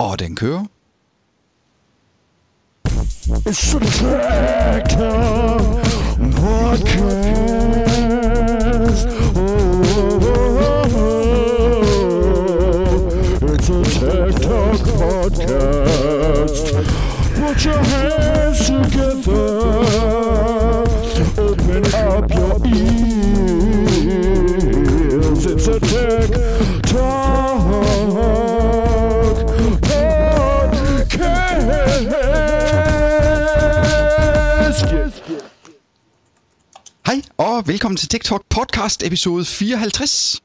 Ah, oh, oh, oh, it's. Oh, a Tech Talk Podcast. Put your hands together. Open up your ears. Og velkommen til TikTok podcast episode 54.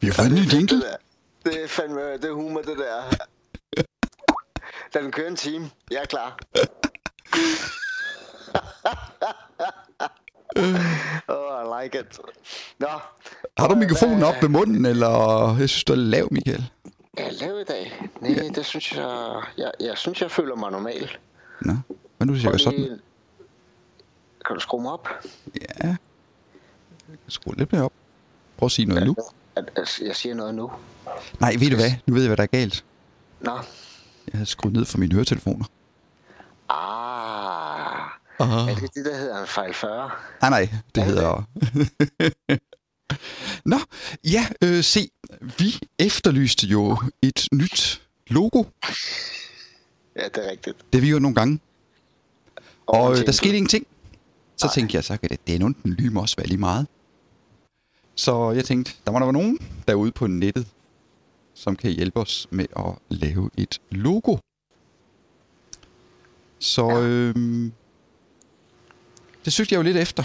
Vi har fået en ny jingle. Det, er fandme, det er humor, det der. Den kører en time. Jeg er klar. oh, I like it. Nå. Har du mikrofonen op ved munden, eller jeg synes, du er lav, Michael? Er jeg lav i dag? Nej, det synes jeg... Jeg, jeg synes, jeg føler mig normal. Nå, men nu siger jeg sådan. Kan du skrue mig op? Ja. Skru lidt mere op. Prøv at sige noget nu. At, at jeg siger noget nu. Nej, ved du hvad? Nu ved jeg, hvad der er galt. Nå. Jeg havde skruet ned for mine høretelefoner. Ah. Ah. Er det det, der hedder en fejl 40? Nej, nej, det hedder... Nå, ja, øh, se, vi efterlyste jo et nyt logo. Ja, det er rigtigt. Det har vi jo nogle gange. Og øh, der skete ingenting. Så Nej. tænkte jeg, så kan det, det er nogen, den lyme også være lige meget. Så jeg tænkte, der må der være nogen derude på nettet, som kan hjælpe os med at lave et logo. Så Ja. øhm, det søgte jeg jo lidt efter.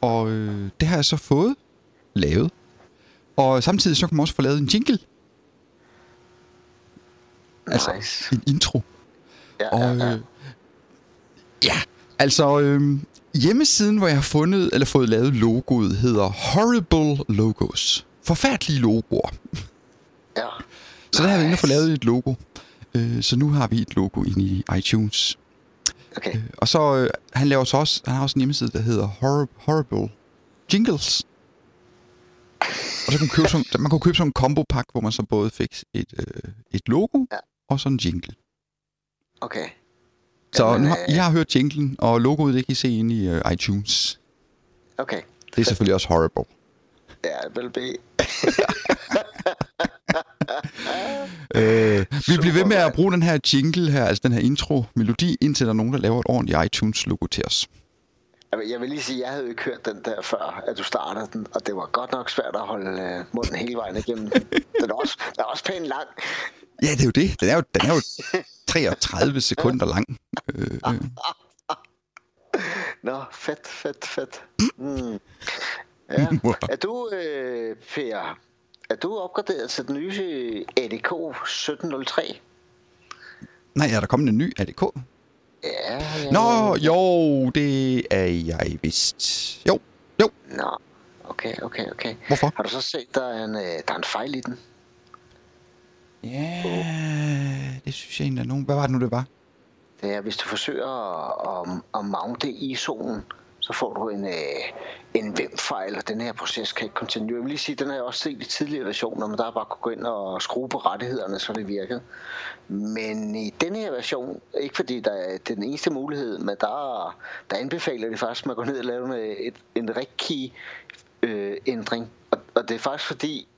Og øh, det har jeg så fået lavet. Og samtidig så kan man også få lavet en jingle. Altså Nice. en intro. Ja, Og ja, ja. øh, ja, altså øh, hjemmesiden, hvor jeg har fundet eller fået lavet logoet, hedder Horrible Logos. Forfærdelige logoer. ja. Så der har vi inde og få lavet et logo. Øh, så nu har vi et logo inde i iTunes. Okay. Og så øh, han laver så også, han har også en hjemmeside, der hedder Horrib- Horrible Jingles. Og så kunne man købe sådan, man kunne købe sådan en combo-pakke, hvor man så både fik et, øh, et logo Ja. og sådan en jingle. Okay. Så Jamen, nu har, øh, I har hørt jinglen, og logoet det kan I se inde i uh, iTunes. Okay. Det er selvfølgelig også horrible. Ja, vel be. Øh, vi bliver ved med at bruge den her jingle her, altså den her intro-melodi, indtil der er nogen, der laver et ordentligt iTunes-logo til os. Jeg jeg vil lige sige, at jeg havde jo ikke hørt den der før, at du startede den, og det var godt nok svært at holde øh, munden hele vejen igennem. Den er også, den er også pænt lang. Ja, det er jo det. Den er jo, den er jo 33 sekunder lang. Øh, øh. Nå, fedt, fedt, fedt. Mm. Ja. Er du, øh, Per, er du opgraderet til den nye ADK 1703? Nej, er der kommet en ny ADK? Ja, ja. Nå, jo, det er jeg vist. Jo, jo. Nå, okay, okay, okay. Hvorfor? Har du så set, der er en, øh, der er en fejl i den? Ja, det synes jeg egentlig er nogen. Hvad var det nu, det var? Det er, hvis du forsøger at, at, at mounte ISO'en, så får du en, øh, en vim-fejl, og den her proces kan ikke continue. Jeg vil lige sige, den har jeg også set i tidligere versioner, men der er bare kunne gå ind og skrue på rettighederne, så det virkede. Men i denne her version, ikke fordi der er den eneste mulighed, men der, der anbefaler de faktisk, at man går ned og laver en, et, en rigtig øh, ændring. Og, og det er faktisk fordi,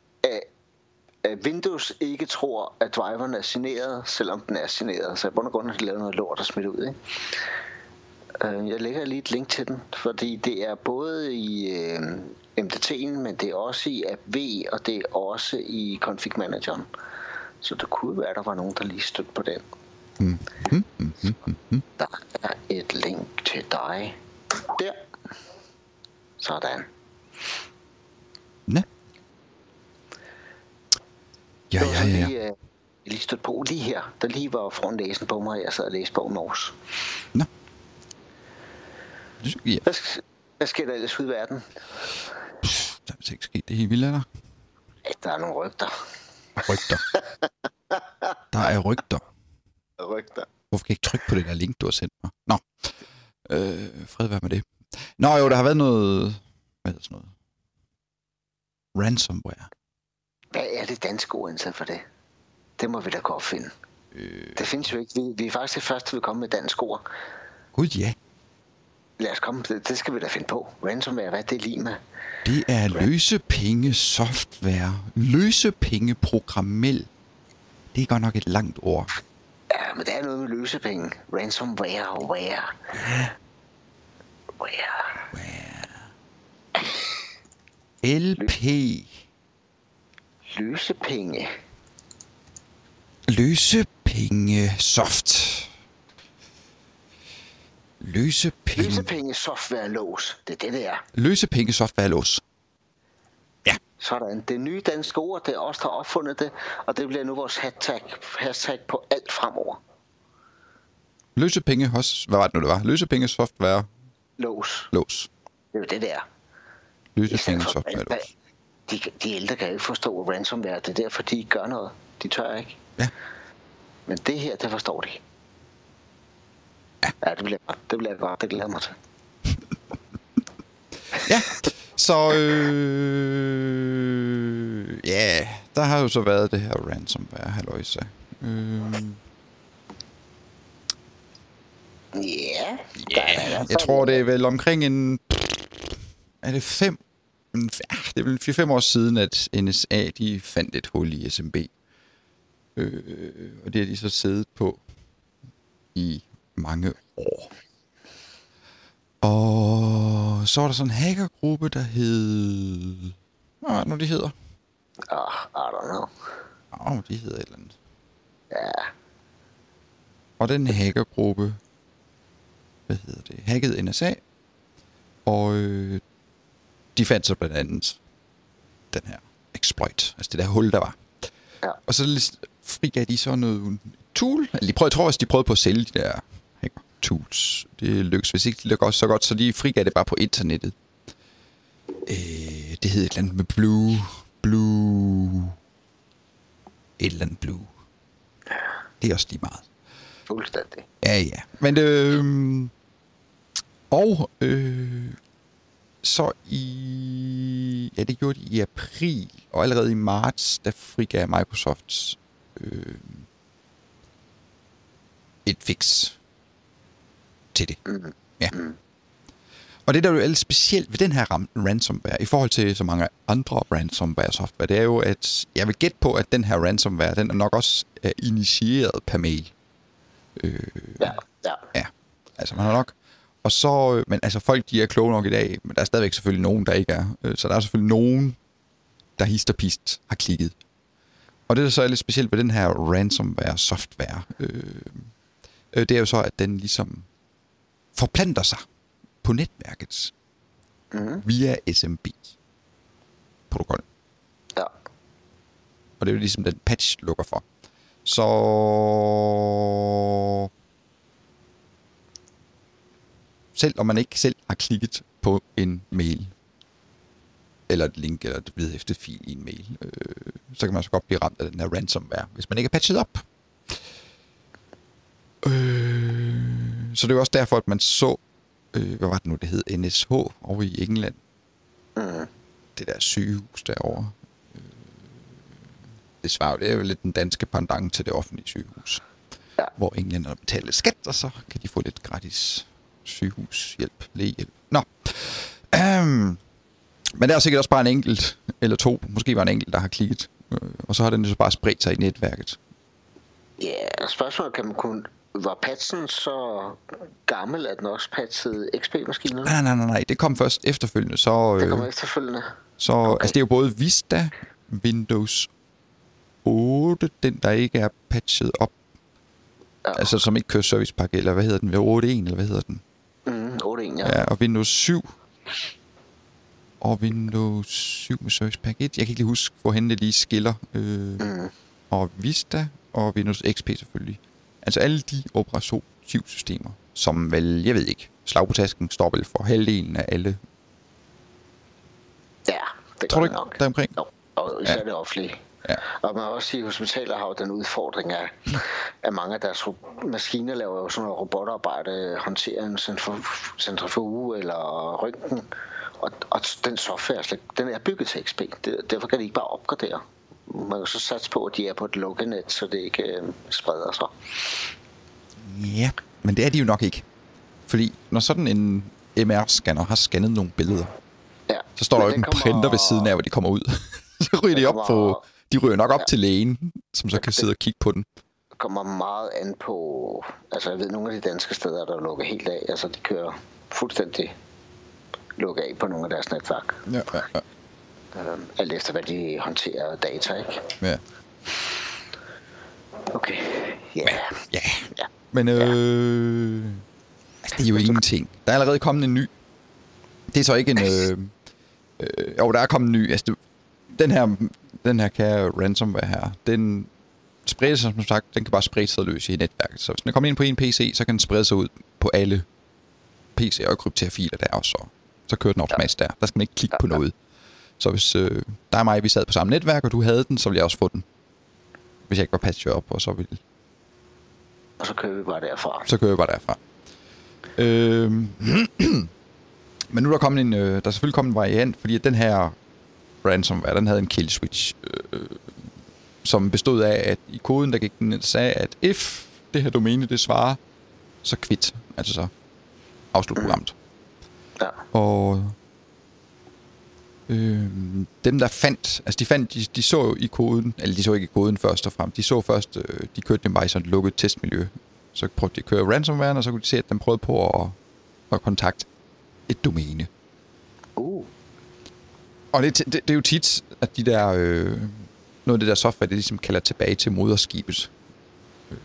at Windows ikke tror, at driveren er signeret, selvom den er signeret. Så i bund og grund har de lavet noget lort og smidt ud. Ikke? Øh, Jeg lægger lige et link til den, fordi det er både i øh, MDT'en, men det er også i AppV, og det er også i Config Manageren. Så det kunne være, at der var nogen, der lige stødte på den. Der er et link til dig. Der. Sådan. Ja, ja, ja, ja. Lige, øh, lige stødt på lige her, der lige var foran læsen på mig, og jeg sad og læste bogen Mors. ja. Hvad, sk- hvad sker der ellers ud i verden? Der er ikke sket det helt vildt, er der? Ja, der er nogle rygter. Rygter. Der er rygter. Rygter. Hvorfor kan jeg ikke trykke på det der link, du har sendt mig? Nå. Øh, fred være med det. Nå jo, der har været noget... Hvad hedder sådan noget? Ransomware. Hvad er det danske ord indsat for det? Det må vi da gå og finde. Øh... Det findes jo ikke. Vi, vi er faktisk det første, vi kommer med dansk ord. Gud ja. Lad os komme. Det, det skal vi da finde på. Ransomware, hvad er det lige med? Det er løsepenge software. Løsepenge programmel. Det er godt nok et langt ord. Ja, men det er noget med løsepenge. Ransomware, where? Where? LP. Løsepenge. Løsepenge soft. Løsepenge. Løsepenge software lås. Det er det, det er. Løsepenge software lås. Sådan. Det nye danske ord, det er os, der har opfundet det, og det bliver nu vores hashtag, hashtag på alt fremover. Løsepenge hos... Hvad var det nu, det var? Løsepenge software Lås. lås. Det er jo det, er. I Løsepenge software lås. De, de ældre kan jo ikke forstå ransomware. Det er derfor, de ikke gør noget. De tør ikke. Ja. Men det her, det forstår de. Ja, ja det, bliver godt. det bliver godt. Det glæder mig til. Ja, så øh, ja, der har jo så været det her ransomware, halløjsa. Øh, Ja. ja, jeg tror det er vel omkring en, er det fem, det er vel 4-5 år siden, at NSA de fandt et hul i SMB. Øh, og det har de så siddet på i mange år. Og så var der sådan en hackergruppe, der hed... Hvad var det nu, de hedder? Oh, I don't know. Åh, oh, de hedder et eller andet. Ja. Og den hackergruppe, hvad hedder det, hackede NSA, og øh, de fandt så blandt andet den her exploit, altså det der hul, der var. Ja. Og så frigav de så noget tool, eller de prøvede, jeg tror også, de prøvede på at sælge de der hacker tools. Det lykkedes, hvis ikke det lykkedes så godt, så de frigav det bare på internettet. Øh, det hed et eller andet med Blue, Blue, et eller andet Blue. Det er også lige meget. Fuldstændig. Ja, ja. Men øh, og øh, så i ja, det gjorde de i april, og allerede i marts, der frigav Microsoft øh, et fix til det. Mm. Ja. Og det, der er jo alt specielt ved den her ransomware, i forhold til så mange andre ransomware software, det er jo, at jeg vil gætte på, at den her ransomware, den er nok også er initieret per mail. Øh, Ja, ja. Ja, altså man har nok. Og så, øh, men altså folk de er kloge nok i dag, men der er stadigvæk selvfølgelig nogen, der ikke er. Øh, Så der er selvfølgelig nogen, der hist og pist har klikket. Og det, der så er lidt specielt ved den her ransomware software, øh, øh, det er jo så, at den ligesom forplanter sig på netværket Mm. via SMB-protokollen. Ja. Og det er jo ligesom den patch lukker for. Så... Selv om man ikke selv har klikket på en mail, eller et link, eller et vedhæftet fil i en mail, øh, så kan man så godt blive ramt af den her ransomware, hvis man ikke er patchet op. Øh, så det er også derfor, at man så, øh, hvad var det nu, det hed, NSH over i England, Mm. det der sygehus derovre. Øh, Det svarer det er jo lidt den danske pendant til det offentlige sygehus. Ja. Hvor englænderne betaler skat, og så kan de få lidt gratis sygehushjælp, lægehjælp. Nå. Um, men der er sikkert også bare en enkelt, eller to, måske var en enkelt, der har klikket. Øh, Og så har den så bare spredt sig i netværket. Ja, spørgsmålet kan man kunne... Var patchen så gammel, at den også patchede XP-maskiner? Nej, nej, nej, nej, det kom først efterfølgende. Så, Det øh, kommer efterfølgende. Så okay. altså, det er jo både Vista, Windows 8, den der ikke er patchet op, Ja. altså som ikke kører servicepakke, eller hvad hedder den, 8.1, eller hvad hedder den? Mm, 8.1, ja. Ja, og Windows 7, og Windows 7 med servicepakke 1. Jeg kan ikke lige huske, hvorhen det lige skiller. Øh, Mm. og Vista, og Windows XP selvfølgelig. Altså alle de operativsystemer, som vel, jeg ved ikke, slag på tasken står vel for halvdelen af alle. Ja, det Tror du ikke, nok. deromkring? Jo, og især ja. det offentlige. Ja. Og man også sige, at hospitaler har jo den udfordring af, at mange af deres maskiner laver jo sådan noget robotarbejde, håndterer en centrif- centrifuge eller røntgen. Og, og den software, slet- den er bygget til XP. Derfor kan de ikke bare opgradere. man kan så satse på, at de er på et lukkenet, så det ikke øh, spreder sig. Ja, men det er de jo nok ikke. Fordi når sådan en MR-scanner har scannet nogle billeder, Ja. så står der jo ikke en printer ved siden af, hvor de kommer ud. så ryger de op på... De ryger nok op Ja. til lægen, som så kan sidde og kigge på den. kommer meget an på... Altså, jeg ved, nogle af de danske steder, der lukker helt af. Altså, de kører fuldstændig lukke af på nogle af deres netværk. Ja, ja, ja. Øhm, alt efter, hvad de håndterer data, ikke? ja. Okay. Ja. ja. Ja. Men øh, altså, det er jo ingenting. Der er allerede kommet en ny. Det er så ikke en... Øh, øh, jo, der er kommet en ny. Altså, det, den her, den her kære ransomware her, den spreder sig, som sagt, den kan bare sprede sig løs i netværket. Så hvis den kommer ind på en PC, så kan den sprede sig ud på alle PC'er og kryptere filer der, og så, så kører den automatisk der. Der skal man ikke klikke på noget. Så hvis øh, der og mig, vi sad på samme netværk, og du havde den, så ville jeg også få den. Hvis jeg ikke var patchet op, og så ville Og så kører vi bare derfra. så kører jeg bare derfra. Øhm, men nu er der kommet en, øh, der er selvfølgelig kommet en variant, fordi den her ransomware, den havde en kill switch, øh, som bestod af, at i koden, der gik den ind sagde, at if det her domæne, det svarer, så quit, altså så afslut programmet. Ja. Og øh, dem, der fandt, altså de fandt, de, de så jo i koden, eller de så ikke i koden først og fremmest, de så først, øh, de kørte dem bare i sådan et lukket testmiljø. Så prøvede de at køre ransomware, og så kunne de se, at den prøvede på at, at kontakte et domæne. Uh. Og det, det, det er jo tit, at de der, øh, noget af det der software, det ligesom kalder tilbage til moderskibet. Øh,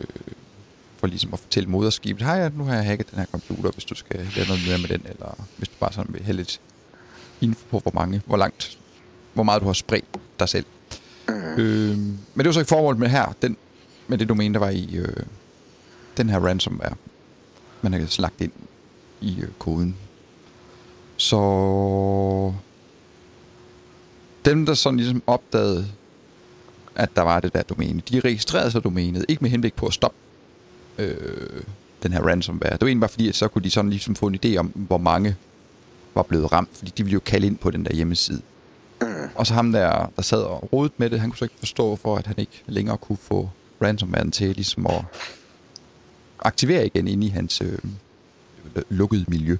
for ligesom at fortælle moderskibet, hej, nu har jeg hacket den her computer, hvis du skal lave noget mere med den, eller hvis du bare sådan vil have lidt info på, hvor mange, hvor langt, hvor meget du har spredt dig selv. Øh, men det var så ikke formålet med her, den, med det domæne, der var i øh, den her ransomware. Man har slagt ind i øh, koden. Så dem, der sådan ligesom opdagede, at der var det der domæne, de registrerede sig domænet, ikke med henblik på at stoppe øh, den her ransomware. Det var egentlig bare fordi, at så kunne de sådan ligesom få en idé om, hvor mange var blevet ramt, fordi de ville jo kalde ind på den der hjemmeside. Og så ham der, der sad og rodet med det, han kunne så ikke forstå, for at han ikke længere kunne få ransomwaren til ligesom at aktivere igen inde i hans øh, lukkede miljø,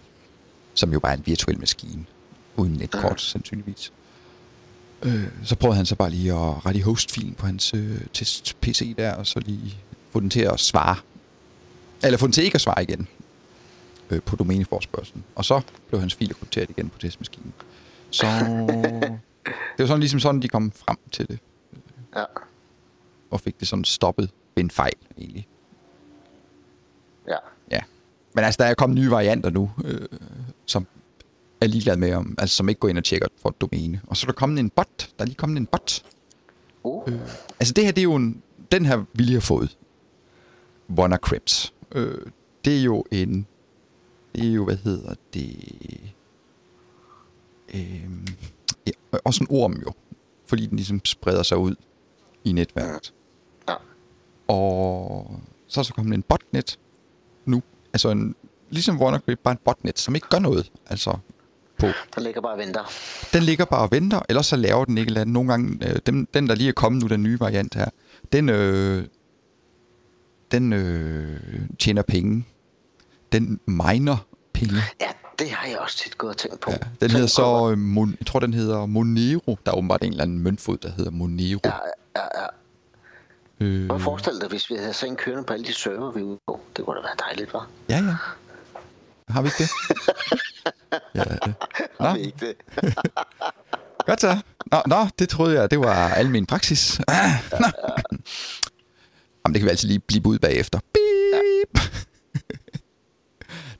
som jo bare er en virtuel maskine, uden netkort sandsynligvis. Øh, så prøvede han så bare lige at rette i hostfilen på hans øh, test-PC der, og så lige få den til at svare. Eller få den til ikke at svare igen øh, på domæneforspørgselen. Og så blev hans filer krypteret igen på testmaskinen. Så det var sådan ligesom sådan, de kom frem til det, Ja. og fik det sådan stoppet ved en fejl, egentlig. Ja. Ja. Men altså, der er kommet nye varianter nu, øh, som er ligeglade med, om, altså som ikke går ind og tjekker for et domæne. Og så er der kommet en bot. Der er lige kommet en bot. Uh. Øh, altså det her, det er jo en, den her, vi lige har fået. WannaCrypt. Øh, det er jo en, det er jo, hvad hedder det, øh, ja, også en orm jo, fordi den ligesom spreder sig ud i netværket. Ja. Og så er så kommet en botnet nu. Altså en, ligesom WannaCrypt, bare en botnet, som ikke gør noget. Altså på Den ligger bare og venter. den ligger bare og venter, ellers så laver den ikke eller andet. Nogle gange, øh, den, den der lige er kommet nu, den nye variant her, den, øh, den øh, tjener penge. Den miner penge. Ja, det har jeg også tit gået og tænkt på. Ja, den hedder så, øh, Mon, jeg tror den hedder Monero. Der er åbenbart en eller anden møntfod, der hedder Monero. Ja, ja, ja. øh, Prøv at forestille dig, hvis vi havde sådan en kørende på alle de server, vi er ude på. Det kunne da være dejligt, var. ja, ja. Har vi ikke det? ja. Nå, Har vi ikke det? godt så. Nå, nå, det troede jeg, det var almen praksis. Ah, nå. Jamen, det kan vi altid lige blive ud bagefter. Beep.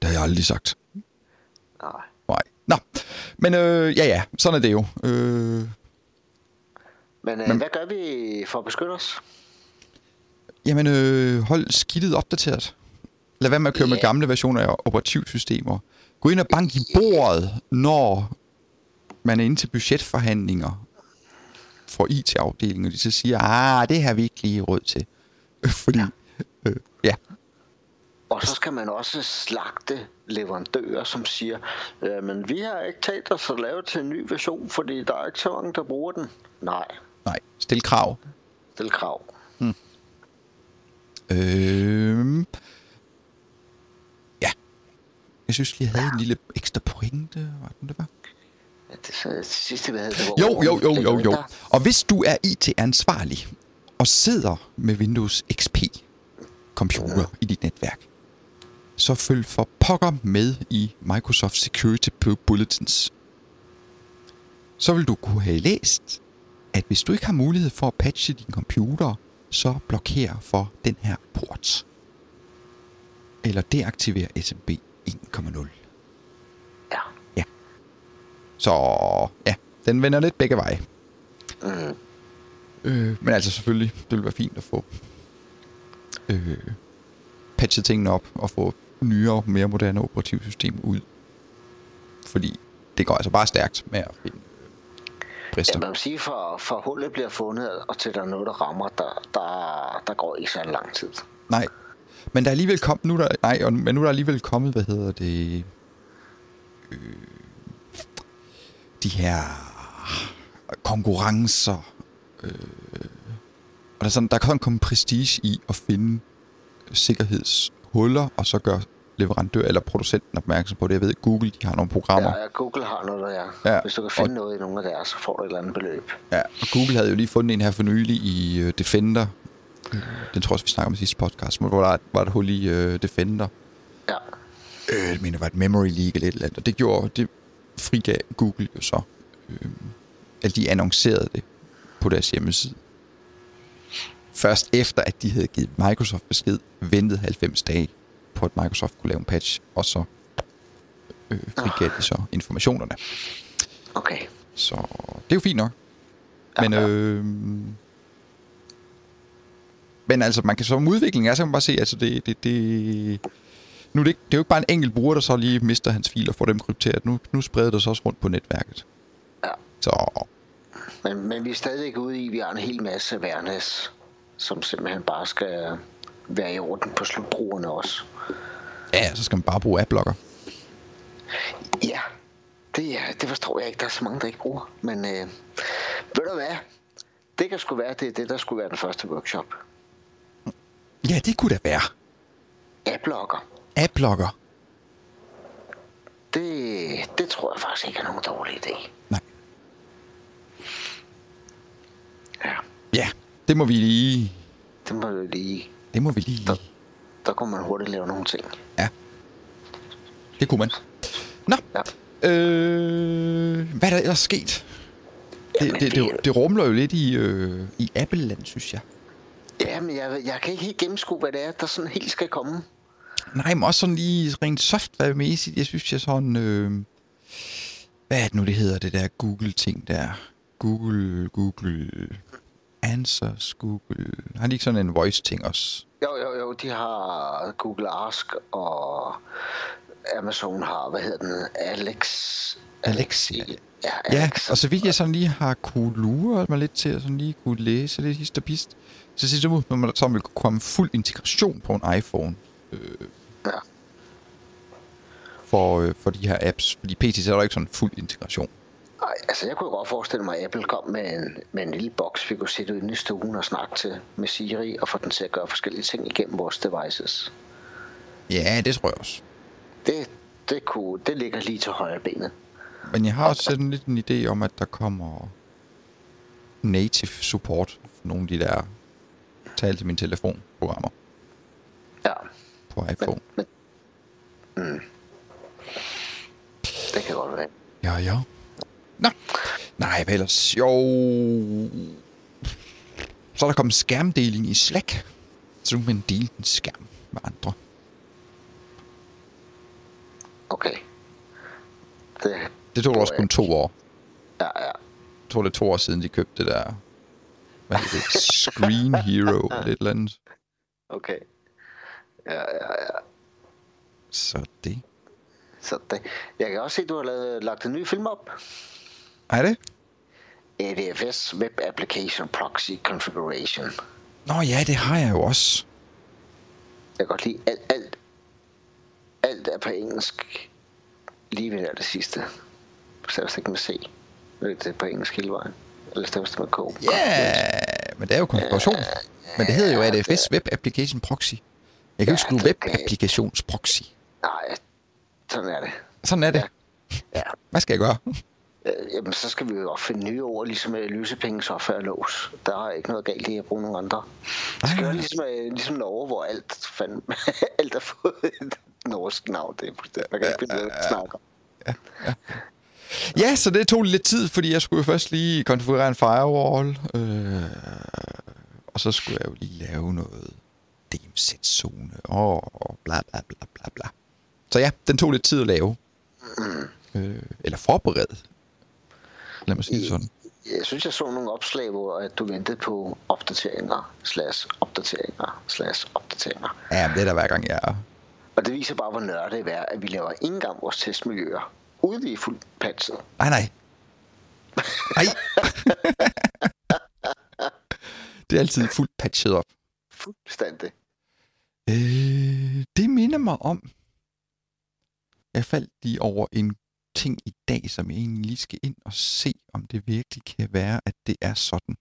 det har jeg aldrig sagt. Nej. Nej. Nå, men øh, ja, ja, sådan er det jo. Øh, Men, Men hvad gør vi for at beskytte os? jamen, øh, hold skidtet opdateret. Lad være med at køre med Ja. gamle versioner af operativsystemer. Gå ind og bank i bordet, når man er inde til budgetforhandlinger for IT-afdelingen, og de så siger, ah, det har vi ikke lige råd til. Fordi, øh, ja, Og så skal man også slagte leverandører, som siger, øh, men vi har ikke tænkt os at lave til en ny version, fordi der er ikke så mange, der bruger den. Nej, Nej, stil krav. Stil krav. Øh, ja. Jeg synes jeg havde en lille ekstra pointe. Hvad det, det var? Ja, det, sidste, vi havde, det var Jo, jo, jo, jo, jo. Og hvis du er IT-ansvarlig og sidder med Windows XP computer i dit netværk, så følg for pokker med i Microsoft Security Bulletins. Så vil du kunne have læst, at hvis du ikke har mulighed for at patche din computer, så blokér for den her port. Eller deaktiver SMB 1.0. Ja. Så ja, den vender lidt begge veje. Mm. Øh, men altså selvfølgelig, det ville være fint at få øh, patchet tingene op og få nyere, mere moderne operativsystem ud. Fordi det går altså bare stærkt med at finde Ja, brister. man må sige, for, for hullet bliver fundet, og til der er noget, der rammer, der, der, der går ikke så lang tid. Nej. Men der er alligevel kommet, nu er der, nej, og- men nu er der alligevel kommet, hvad hedder det, øh, de her konkurrencer, øh, og der er, sådan, der kan komme prestige i at finde sikkerhedshuller, og så gøre leverandør eller producenten opmærksom på det. Jeg ved, Google de har nogle programmer. Ja, ja, Google har noget, der er. Ja, Ja, Hvis du kan finde og- noget i nogle af deres, så får du et eller andet beløb. Ja, og Google havde jo lige fundet en her for nylig i øh, Defender. Den tror jeg også, vi snakker om i sidste podcast, hvor der var et hul i øh, Defender. Ja, øh, jeg mener, det var et memory leak eller et eller andet, og det gjorde, det frigav Google jo så, øh, at de annoncerede det på deres hjemmeside. Først efter, at de havde givet Microsoft besked, ventede 90 dage på, at Microsoft kunne lave en patch, og så øh, frigav de så informationerne. okay. Så det er jo fint nok. Men, øh, men altså, man kan som udvikling er, så kan man bare se, altså det, det, det, nu er det, ikke, det er jo ikke bare en enkelt bruger, der så lige mister hans filer og får dem krypteret. Nu, nu spreder det sig også rundt på netværket. Ja. Så Men, men vi er stadig ude i, at vi har en hel masse awareness, som simpelthen bare skal være i orden på slutbrugerne også. ja, så skal man bare bruge adblocker. Ja, det, er, det forstår jeg ikke. Der er så mange, der ikke bruger. Men øh, ved du hvad? Det kan sgu være, det er det, der skulle være den første workshop. Ja, det kunne da være. Adblocker. Adblocker. Det, det tror jeg faktisk ikke er nogen dårlig idé. Nej. Ja, Ja, det må vi lige... det må jo lige... Det må vi lige... Der, der kunne man hurtigt lave nogle ting. Ja. Det kunne man. Nå. Ja. Øh, hvad er der ellers sket? Det, Jamen, det, det- det, det rumler jo lidt i, øh, i Apple-land, synes jeg. Ja, men jeg, jeg kan ikke helt gennemskue, hvad det er, der sådan helt skal komme. Nej, men også sådan lige rent software-mæssigt. Jeg synes, jeg sådan... Øh, hvad er det nu, det hedder, det der Google-ting der? Google, Google... Answers, Google... Har de ikke sådan en voice-ting også? Jo, jo, jo, de har Google Ask, og Amazon har, hvad hedder den, Alex... Alexia. Ja, Ja, Alex. og så vidt jeg sådan lige har kunne lure mig lidt til at sådan lige kunne læse lidt hist og pist, så siger ud, man så vil kunne komme fuld integration på en iPhone øh, Ja. for, øh, for de her apps. Fordi PT så er der ikke sådan fuld integration. Ej, altså jeg kunne godt forestille mig, at Apple kom med en, med en lille boks, vi kunne sætte inde i stuen og snakke til med Siri, og få den til at gøre forskellige ting igennem vores devices. Ja, det tror jeg også. Det, det, kunne, det ligger lige til højre benet. Men jeg har også sådan lidt en idé om, at der kommer native support for nogle af de der tal til min telefon-programmer Ja, på iPhone. men, mm, det kan godt være. Ja, ja. Nå. Nej, hvad ellers? Jo. Så er der kommet skærmdeling i Slack. Så nu kan man dele en skærm med andre. Okay. Det, Det tog også kun to år. ja, ja. Jeg tror, det er to år siden, de købte det der... Hvad hedder det? Screen Hero eller et eller andet. Okay. Ja, ja, ja. Så det... Så det. Jeg kan også se, at du har lavet, lagt en ny film op. Er det? ADFS Web Application Proxy Configuration. Nå ja, det har jeg jo også. Jeg kan godt lide alt, alt, alt er på engelsk. Lige ved det sidste. Så jeg ikke med C. Det er på engelsk hele vejen. Det med K? Ja, men det er jo konfiguration. Men det hedder jo ADFS Web Application Proxy. Jeg kan jo ikke skrive Web Applications Proxy. Nej, sådan er det. Sådan er det. Ja. Hvad skal jeg gøre? Øh, jamen, så skal vi jo opfinde nye ord, ligesom med lysepenge, software og lås. Der er ikke noget galt i at bruge nogle andre. Det skal være ligesom, øh, ligesom Norge, hvor alt, fand, alt er fået et norsk navn. Det er. Man kan ikke finde ud af, hvad vi snakker. Ja, så det tog lidt tid, fordi jeg skulle jo først lige konfigurere en firewall. Øh, og så skulle jeg jo lige lave noget DMZ-zone og bla bla bla bla bla. Så ja, den tog lidt tid at lave. Øh, eller forberede. Lad mig sige det sådan. Jeg synes, jeg så nogle opslag, hvor at du ventede på opdateringer, slash opdateringer, slash opdateringer. Ja, det er der hver gang, jeg er. Og det viser bare, hvor nørdet det er, at vi laver ikke engang vores testmiljøer, er fuldt patchet. Nej, nej. Nej. det er altid fuldt patchet op. Fuldstændig. Øh, det minder mig om, jeg faldt lige over en ting i dag, som jeg egentlig lige skal ind og se, om det virkelig kan være, at det er sådan.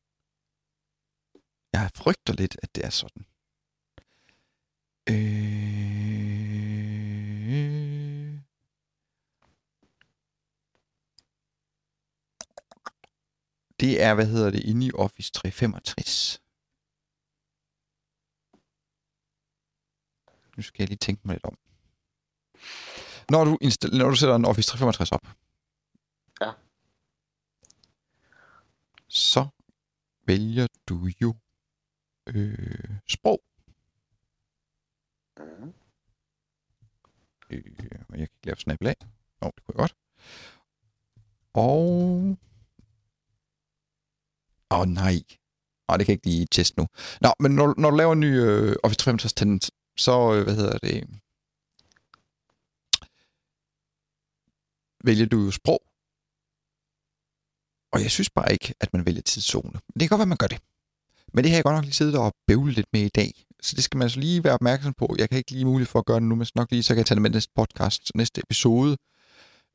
Jeg frygter lidt, at det er sådan. Øh... Det er, hvad hedder det, inde i Office 365. Nu skal jeg lige tænke mig lidt om. Når du, når du sætter en Office 365 op, Ja. så vælger du jo øh, sprog. Mhm. Øh, jeg kan ikke lave snap af. Nå, det kunne jeg godt. Og... Åh, oh, nej. Åh, det kan jeg ikke lige teste nu. Nå, men når, når du laver en ny øh, Office 365 tenant, så, øh, hvad hedder det, vælger du jo sprog. Og jeg synes bare ikke, at man vælger tidszone. Det kan godt være, man gør det. Men det har jeg godt nok lige siddet og bøvlet lidt med i dag. Så det skal man altså lige være opmærksom på. Jeg kan ikke lige mulighed for at gøre det nu, men nok lige, så kan jeg tage det med næste podcast, næste episode.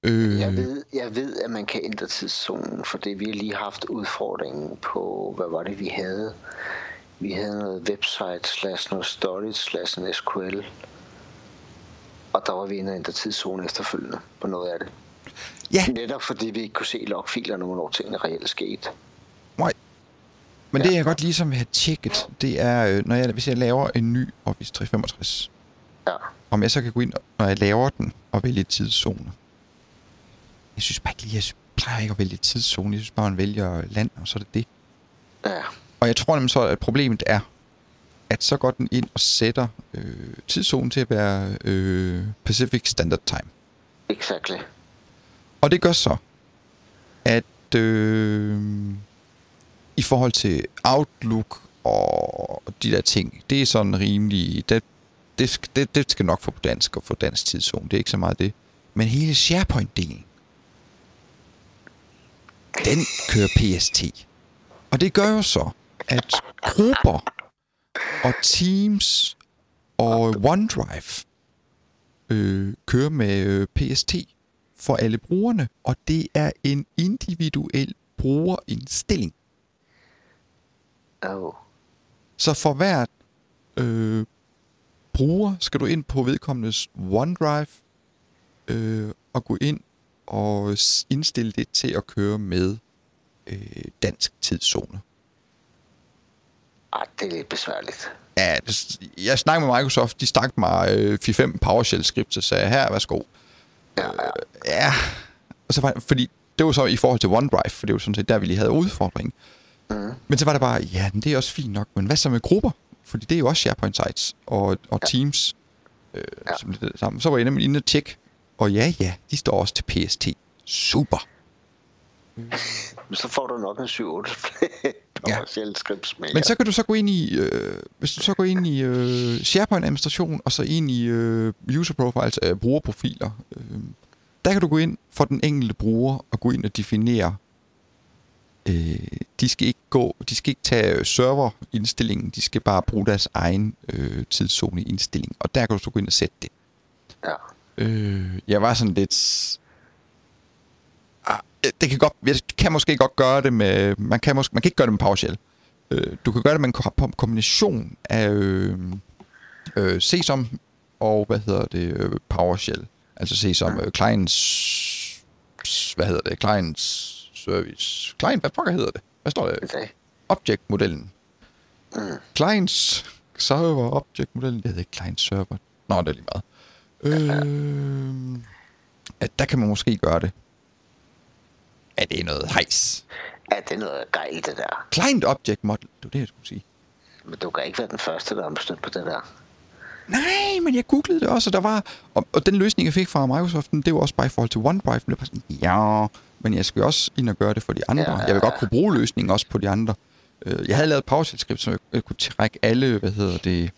Øh, Jeg ved, jeg ved, at man kan ændre tidszonen, fordi vi har lige haft udfordringen på, hvad var det, vi havde? Vi havde noget website slash noget storage slash en SQL. Og der var vi inde og ændre tidszone efterfølgende på noget af det. Ja, Netop fordi vi ikke kunne se logfilerne, hvornår tingene reelt skete. nej. Men det jeg godt ligesom vil have tjekket, det er, øh, når jeg, hvis jeg laver en ny Office 365, Ja. om jeg så kan gå ind, når jeg laver den, og vælge tidszone. Jeg synes bare ikke lige, jeg plejer ikke at vælge tidszone. Jeg synes bare, man vælger land, og så er det det. Ja. Og jeg tror nemlig så, at problemet er, at så går den ind og sætter øh, tidszonen til at være øh, Pacific Standard Time. Exactly. Og det gør så, at øh, i forhold til Outlook og de der ting, det er sådan rimelig... Det, det, det, det skal nok få på dansk og få dansk tidszone. Det er ikke så meget det. Men hele SharePoint-delen, den kører PST. Og det gør jo så, at grupper og Teams og OneDrive øh, kører med øh, PST for alle brugerne, og det er en individuel brugerindstilling. Oh. Så for hver øh, bruger skal du ind på vedkommendes OneDrive øh, og gå ind og indstille det til at køre med øh, dansk tidszone. Ej, det er lidt besværligt. Ja, jeg snakkede med Microsoft, de stak mig øh, 4-5 PowerShell-skript, og sagde, her, værsgo. Ja, ja. Ja, og så var, fordi det var så i forhold til OneDrive, for det var sådan set der, vi lige havde udfordringen. Mm. Men så var det bare, ja, det er også fint nok, men hvad så med grupper? Fordi det er jo også SharePoint sites og, og Teams, øh, Ja. som det sammen. Så var jeg nemlig inde og tjekke, og ja, ja, de står også til PST. Super. Men så får du nok en 7-8 Ja. PowerShell scripts med. Men så kan du så gå ind i, øh, hvis du så går ind i øh, SharePoint-administration, og så ind i øh, user profiles, øh, brugerprofiler, øh, der kan du gå ind for den enkelte bruger og gå ind og definere, øh, de skal ikke gå, de skal ikke tage serverindstillingen, de skal bare bruge deres egen øh, tidszone-indstilling, og der kan du så gå ind og sætte det. Ja. Øh, jeg var sådan lidt... Ah, det kan godt, jeg kan måske godt gøre det med, man kan, måske, man kan ikke gøre det med PowerShell. Øh, du kan gøre det med en ko- kombination af øh, øh, CSOM og, hvad hedder det, øh, PowerShell. Altså CSOM øh, clients, hvad hedder det, clients service, client, hvad fuck hedder det? Hvad står det? Okay. Object-modellen. Clients server, object-modellen, det hedder ikke client server. Nå, det er lige meget. Øh, at der kan man måske gøre det. Ja, det er noget hejs. Ja, det er noget gejl, det der. Client object model, det var det, jeg skulle sige. Men du kan ikke være den første, der har bestødt på det der. Nej, men jeg googlede det også, og der var... Og, og den løsning, jeg fik fra Microsoft, det var også bare i forhold til OneDrive. Men det var sådan, ja, men jeg skal jo også ind og gøre det for de andre. Ja, Jeg vil godt kunne bruge løsningen også på de andre. Øh, Jeg havde lavet et PowerShell-skript, så jeg- jeg kunne trække alle, hvad hedder det,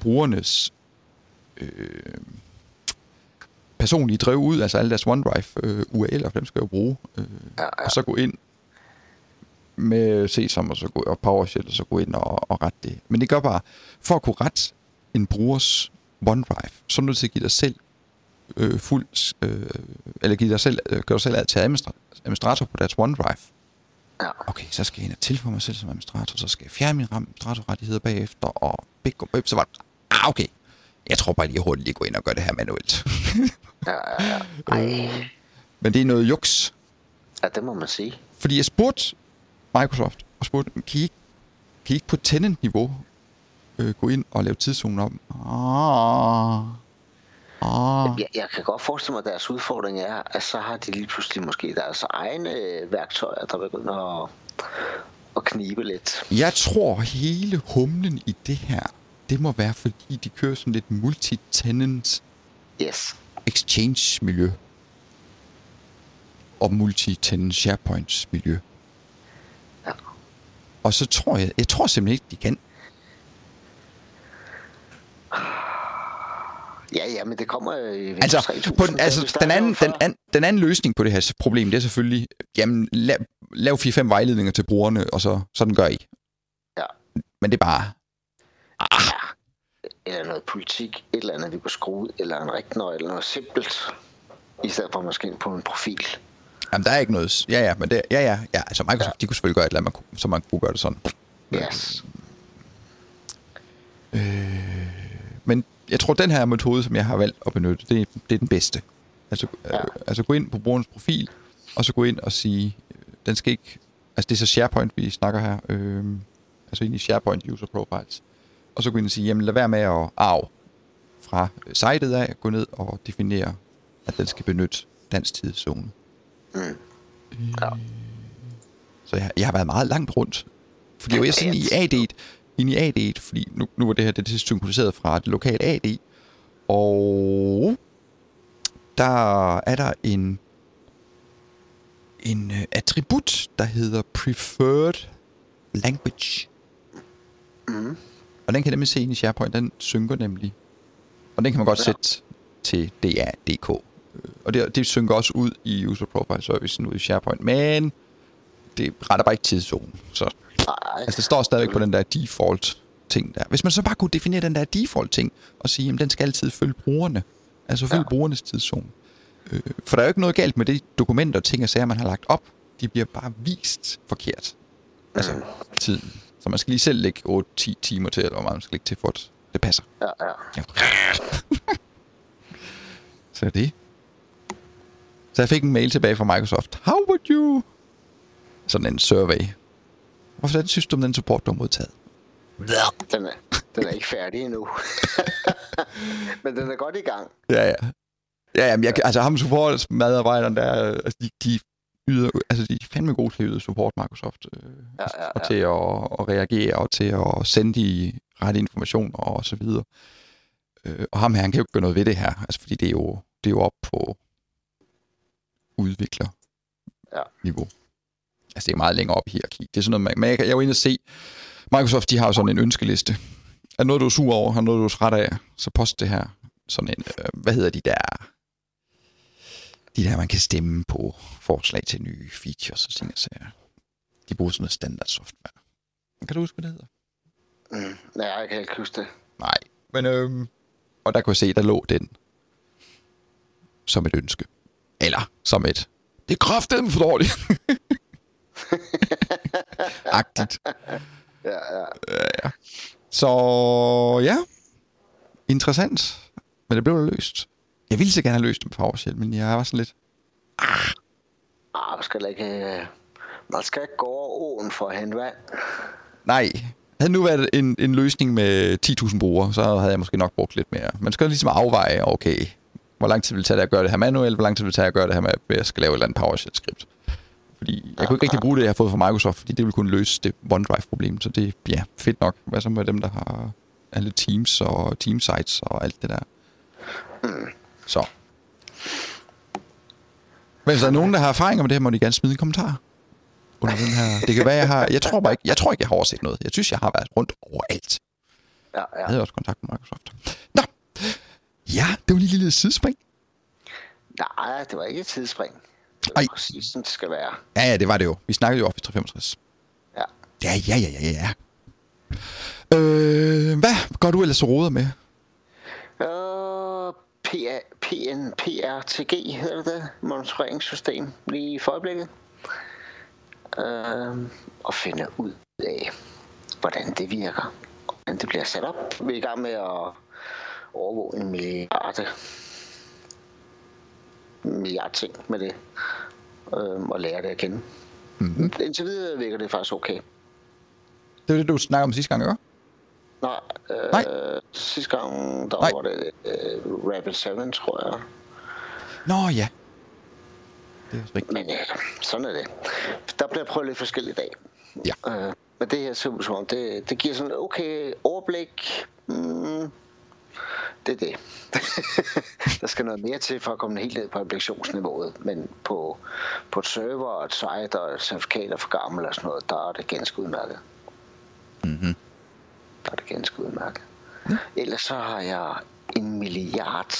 brugernes øh, personlige drev ud, altså alle deres OneDrive øh, URL'er, for dem skal jeg jo bruge. Øh, Ja, ja. og så gå ind med CSOM og, så gå, og PowerShell, og så gå ind og, og rette det. Men det gør bare, for at kunne rette en brugers OneDrive, så er du nødt til at give dig selv øh, fuld, øh, eller give dig selv, øh, gøre dig selv ad til administra- administrator på deres OneDrive. Ja. Okay, så skal jeg ind og tilføje mig selv som administrator, så skal jeg fjerne mine administratorrettigheder bagefter, og big, så var det, ah, okay, jeg tror bare lige hurtigt lige gå ind og gøre det her manuelt. Ja, ja, ja. Ej, Men det er noget juks, ja, det må man sige. Fordi jeg spurgte Microsoft, og spurgte, kan I kan I ikke på tenant-niveau øh, gå ind og lave tidszonen om? Ah, ah. Jeg, jeg kan godt forestille mig, at deres udfordring er, at så har de lige pludselig måske deres egne øh, værktøjer, der begynder at, at knibe lidt. Jeg tror, hele humlen i det her, det må være, fordi de kører sådan lidt multi-tenant Yes. exchange-miljø. Og multi-tenant SharePoint-miljø. Ja. Og så tror jeg, jeg tror simpelthen ikke, de kan. Ja, ja, men det kommer øh, Altså, 3000. på den, altså den, anden, den, anden, den anden løsning på det her problem, det er selvfølgelig, jamen, lav, lav 4-5 vejledninger til brugerne, og så sådan gør I. Ja. Men det er bare, Eller noget politik, et eller andet, vi kunne skrue eller en rigtig eller noget simpelt. I stedet for måske på en profil. jamen, der er ikke noget, ja ja, men det, ja ja, ja, altså Microsoft, ja. de kunne selvfølgelig gøre et eller andet, man kunne- så man kunne gøre det sådan. Yes. Men jeg tror, den her metode, som jeg har valgt at benytte, det, det er den bedste. Altså, ja. øh, altså gå ind på brugerens profil, og så gå ind og sige, øh, den skal ikke... Altså det er så SharePoint, vi snakker her. Øh, altså ind i SharePoint User Profiles. Og så gå ind og sige, jamen lad være med at arve fra sitet af, gå ned og definere, at den skal benytte dansk tidszone. Mm. Ja. Så jeg, jeg har været meget langt rundt. Fordi jeg er sådan i AD'et, inde i AD'et, fordi nu, nu var det her det er synkroniseret fra det lokale AD, og der er der en en øh, attribut, der hedder Preferred Language. Mm. Og den kan nemlig se i SharePoint, den synker nemlig. Og den kan man godt Ja. sætte til DA.dk. Øh, Og det, det synker også ud i User Profile Servicen ud i SharePoint, men det retter bare ikke tidszonen. Så Nej, altså, det står stadigvæk på den der default ting der. Hvis man så bare kunne definere den der default ting, og sige, at den skal altid følge brugerne. Altså følge ja. Brugernes tidszone. Øh, for der er jo ikke noget galt med de dokumenter og ting og sager, man har lagt op. De bliver bare vist forkert. Altså tiden. Så man skal lige selv lægge 8-10 timer til, eller hvor meget man skal lægge til, for at det passer. ja, ja. Ja. Så er det. Så jeg fik en mail tilbage fra Microsoft. How would you... Sådan en survey. Hvorfor synes du om den support, du har modtaget? Den er, den er ikke færdig endnu. Men den er godt i gang. Ja, ja. Ja, jamen, jeg, altså ham support medarbejderen der, altså, de, de yder, altså de er fandme gode til at yde support Microsoft. Øh, Ja, ja, Og ja. til at, at reagere, og til at sende de rette informationer og så videre. Øh, og ham her, han kan jo ikke gøre noget ved det her, altså fordi det er jo, det er jo op på udvikler Ja. niveau. Altså det er meget længere op i hierarki. Det er sådan noget, man, men jeg, jeg var inde og se, Microsoft de har jo sådan en ønskeliste. Er noget, du er sur over, har noget, du er træt af, så post det her. Sådan en, øh, hvad hedder de der, de der, man kan stemme på forslag til nye features og ting og sager. De bruger sådan noget standard software. Kan du huske, hvad det hedder? Mm. Nej, jeg kan ikke huske det. Nej. Men øhm, og der kunne jeg se, der lå den som et ønske. Eller som et Det er kraften for dårligt. Agtigt. Ja, ja. Så ja, interessant. Men det blev løst. Jeg ville så gerne have løst det med PowerShell, men jeg var sådan lidt... Ah, man skal ikke... øh, Man skal ikke gå over åen for at hente vand. Nej. Havde nu været en, en løsning med 10.000 brugere, så havde jeg måske nok brugt lidt mere. Man skal ligesom afveje, okay, hvor lang tid vil det tage at gøre det her manuelt, hvor lang tid vil det tage at gøre det her med, at jeg skal lave et eller andet PowerShell-skript. Fordi jeg kunne ikke rigtig bruge det, jeg har fået fra Microsoft, fordi det ville kunne løse det OneDrive-problem. Så det ja, fedt nok. Hvad så med dem, der har alle Teams og Teamsites og alt det der? Så. Men hvis der er nogen, der har erfaringer med det her, må de gerne smide en kommentar. Under den her. Det kan være, jeg har... Jeg tror bare ikke, jeg tror ikke, jeg har overset noget. Jeg synes, jeg har været rundt overalt. Ja, ja. Jeg havde også kontakt med Microsoft. Nå. Ja, det var lige et lille sidespring. Nej, det var ikke et tidsspring. Det Ej. var præcis sådan, det skal være. Ja, ja, det var det jo. Vi snakkede jo Office 365. Ja. Ja, ja, ja, ja, ja. Øh, hvad går du ellers og roder med? PN, PRTG hedder det det, monitoreringssystem, lige for øjeblikket. Øh, og finde ud af, hvordan det virker. Hvordan det bliver sat op. Vi er i gang med at overvåge en milliard, milliard ting med det. Øh, og lære det at kende. Mm-hmm. Indtil videre virker det faktisk okay. Det var det, du snakkede om sidste gang, ikke? Nej, øh, Nej. sidste gang, der Nej. var det øh, Rapid 7, tror jeg. Nå, ja. Det er rigtigt. Men øh, sådan er det. Der bliver prøvet lidt forskelligt i dag. Ja. Øh, men det her ser ud som om, det, det giver sådan okay overblik. Mm, det er det. der skal noget mere til for at komme helt ned på applikationsniveauet. Men på, på et server og et site og et certifikat er for gammel og sådan noget, der er det ganske udmærket. Mm-hmm. Der er det ganske udmærket. Ellers så har jeg en milliard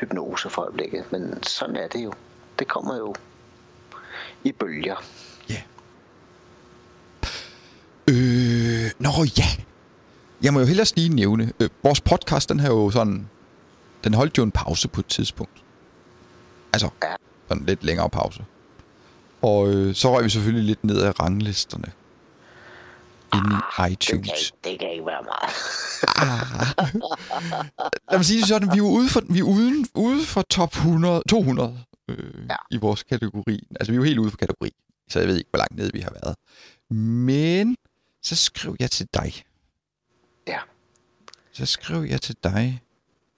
hypnose for øjeblikket. Men sådan er det jo. Det kommer jo i bølger. Ja. Øh, nå ja. Jeg må jo hellere lige nævne, øh, vores podcast, den har jo sådan, den holdt jo en pause på et tidspunkt. Altså, Ja. sådan en lidt længere pause. Og øh, så røg vi selvfølgelig lidt ned ad ranglisterne. Inde i Det kan, iTunes. ikke- det kan ikke være meget. Lad mig sige det sådan, vi er ude for, vi er uden, ude for top 100, 200 øh, Ja. i vores kategori. Altså, vi er jo helt ude for kategori, så jeg ved ikke, hvor langt nede vi har været. Men så skrev jeg til dig. Ja, Så skrev jeg til dig.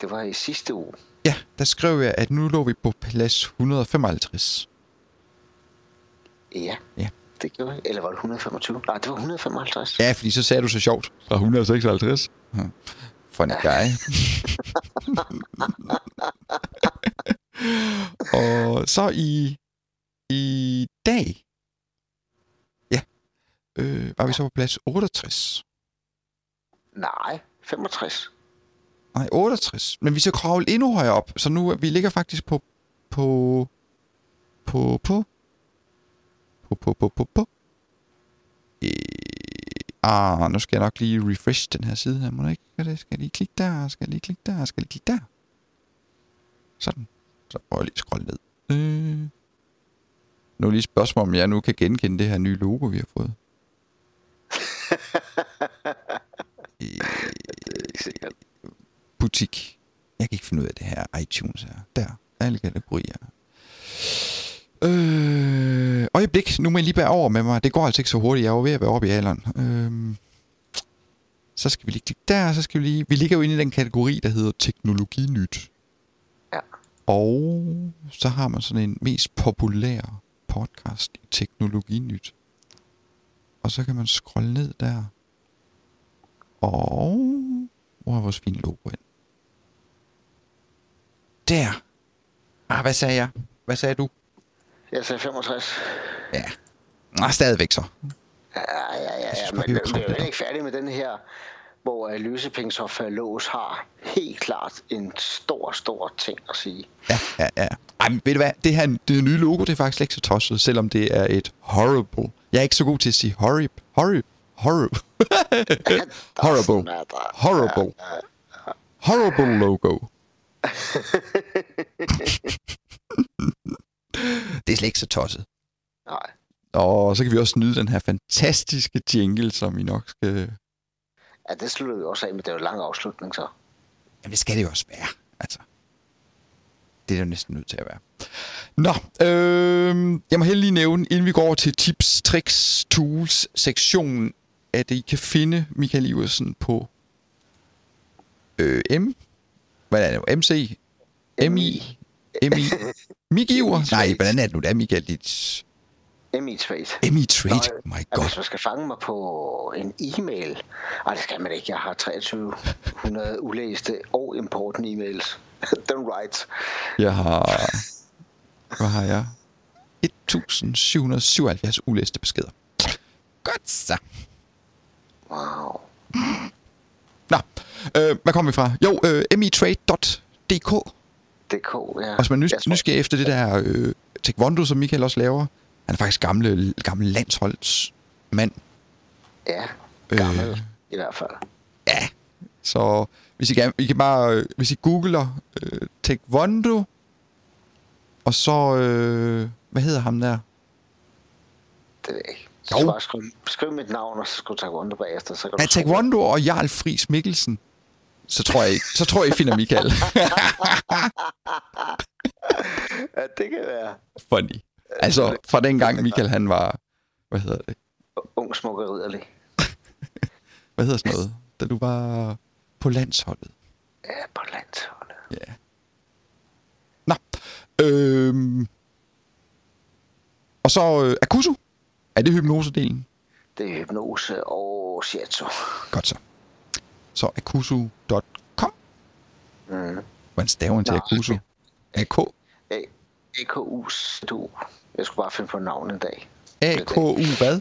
det var i sidste uge. Ja, der skrev jeg, at nu lå vi på plads 155. Ja, Ja. Det gjorde jeg. Eller var det 125? Nej, det var 155. Ja, fordi så sagde du så sjovt. Fra 156. Hm. Funny guy. og så i, i dag, ja, øh, var vi så på plads 68. Nej, 65. Nej, 68. Men vi skal kravle endnu højere op, så nu vi ligger faktisk på på på på på på på på på øh, ah, nu skal jeg nok lige refresh den her side her, må jeg ikke? Det? skal jeg lige klikke der, skal jeg lige klikke der, skal jeg lige klikke der. Sådan. Så prøver jeg lige at scrolle ned. Øh. Nu er lige et spørgsmål, om jeg nu kan genkende det her nye logo, vi har fået. Sikkert. butik. Jeg kan ikke finde ud af det her iTunes her. Der. Alle kategorier. Øh, øjeblik. Nu må jeg lige bære over med mig. Det går altså ikke så hurtigt. Jeg er jo ved at være oppe i alderen. Øh, så skal vi lige klikke der. Så skal vi lige... Vi ligger jo inde i den kategori, der hedder teknologinyt. Ja. Og så har man sådan en mest populær podcast i teknologinyt. Og så kan man scrolle ned der. Og hvor er vores fine logo hen? Der. Ah, hvad sagde jeg? Hvad sagde du? Jeg sagde 65. Ja. Ah, stadigvæk så. Ja, ja, ja, synes ja. bare, men vi er jo ikke færdige med den her, hvor uh, løsepengesoftware lås har helt klart en stor, stor ting at sige. Ja, ja, ja. Ej, men ved du hvad? Det her det nye logo, det er faktisk ikke så tosset, selvom det er et horrible. Jeg er ikke så god til at sige horrible. Horrible. Horrible. horrible. Horrible. Horrible logo. det er slet ikke så tosset. Nej. Og så kan vi også nyde den her fantastiske jingle, som vi nok skal... Ja, det slutter jo også af, men det er jo en lang afslutning så. Jamen, det skal det jo også være. Altså, det er det jo næsten nødt til at være. Nå, øh, jeg må heller lige nævne, inden vi går over til tips, tricks, tools sektionen, at I kan finde Michael Iversen på øh, M, hvad er det, MC, MI, MI, Migiver? Nej, hvordan er det nu? Det er Michael dit MI Trade. MI Trade. Nå, My god. Hvis man skal fange mig på en e-mail... Ej, det skal man ikke. Jeg har 2300 ulæste og important e-mails. Den right. Jeg har... Hvad har jeg? 1777 ulæste beskeder. Godt så. Wow. Nå, øh, hvad kommer vi fra? Jo, øh, mitrade.dk. DK, ja. Og hvis man nys- tror- nysgerrig efter det der øh, taekwondo, som Michael også laver, han er faktisk gamle, gamle landsholdsmand. Ja, Øh. gammel i hvert fald. Ja. Så hvis I, kan, I kan bare, øh, hvis I googler øh, taekwondo, og så, øh, hvad hedder ham der? Det ved jeg ikke. Jo. bare skrive, skriv mit navn, og så skal du tage rundt bagefter. Så kan tro- taekwondo og Jarl Friis Mikkelsen. Så tror jeg ikke. Så tror jeg, I finder Michael. Ja, det kan være. Funny. Altså, fra den gang Michael han var, hvad hedder det? Ung, smuk og ridderlig. Hvad hedder sådan noget? Da du var på landsholdet. Ja, på landsholdet. Ja. Nå. Øhm. Og så øh, Akusu. Er det hypnosedelen? Det er hypnose og shiatsu. Godt så. Så akusu.com. Mm. Hvordan staver man til Nå. Akusu? AK. A- AKU's du. Jeg skulle bare finde på et navn en dag. AKU hvad?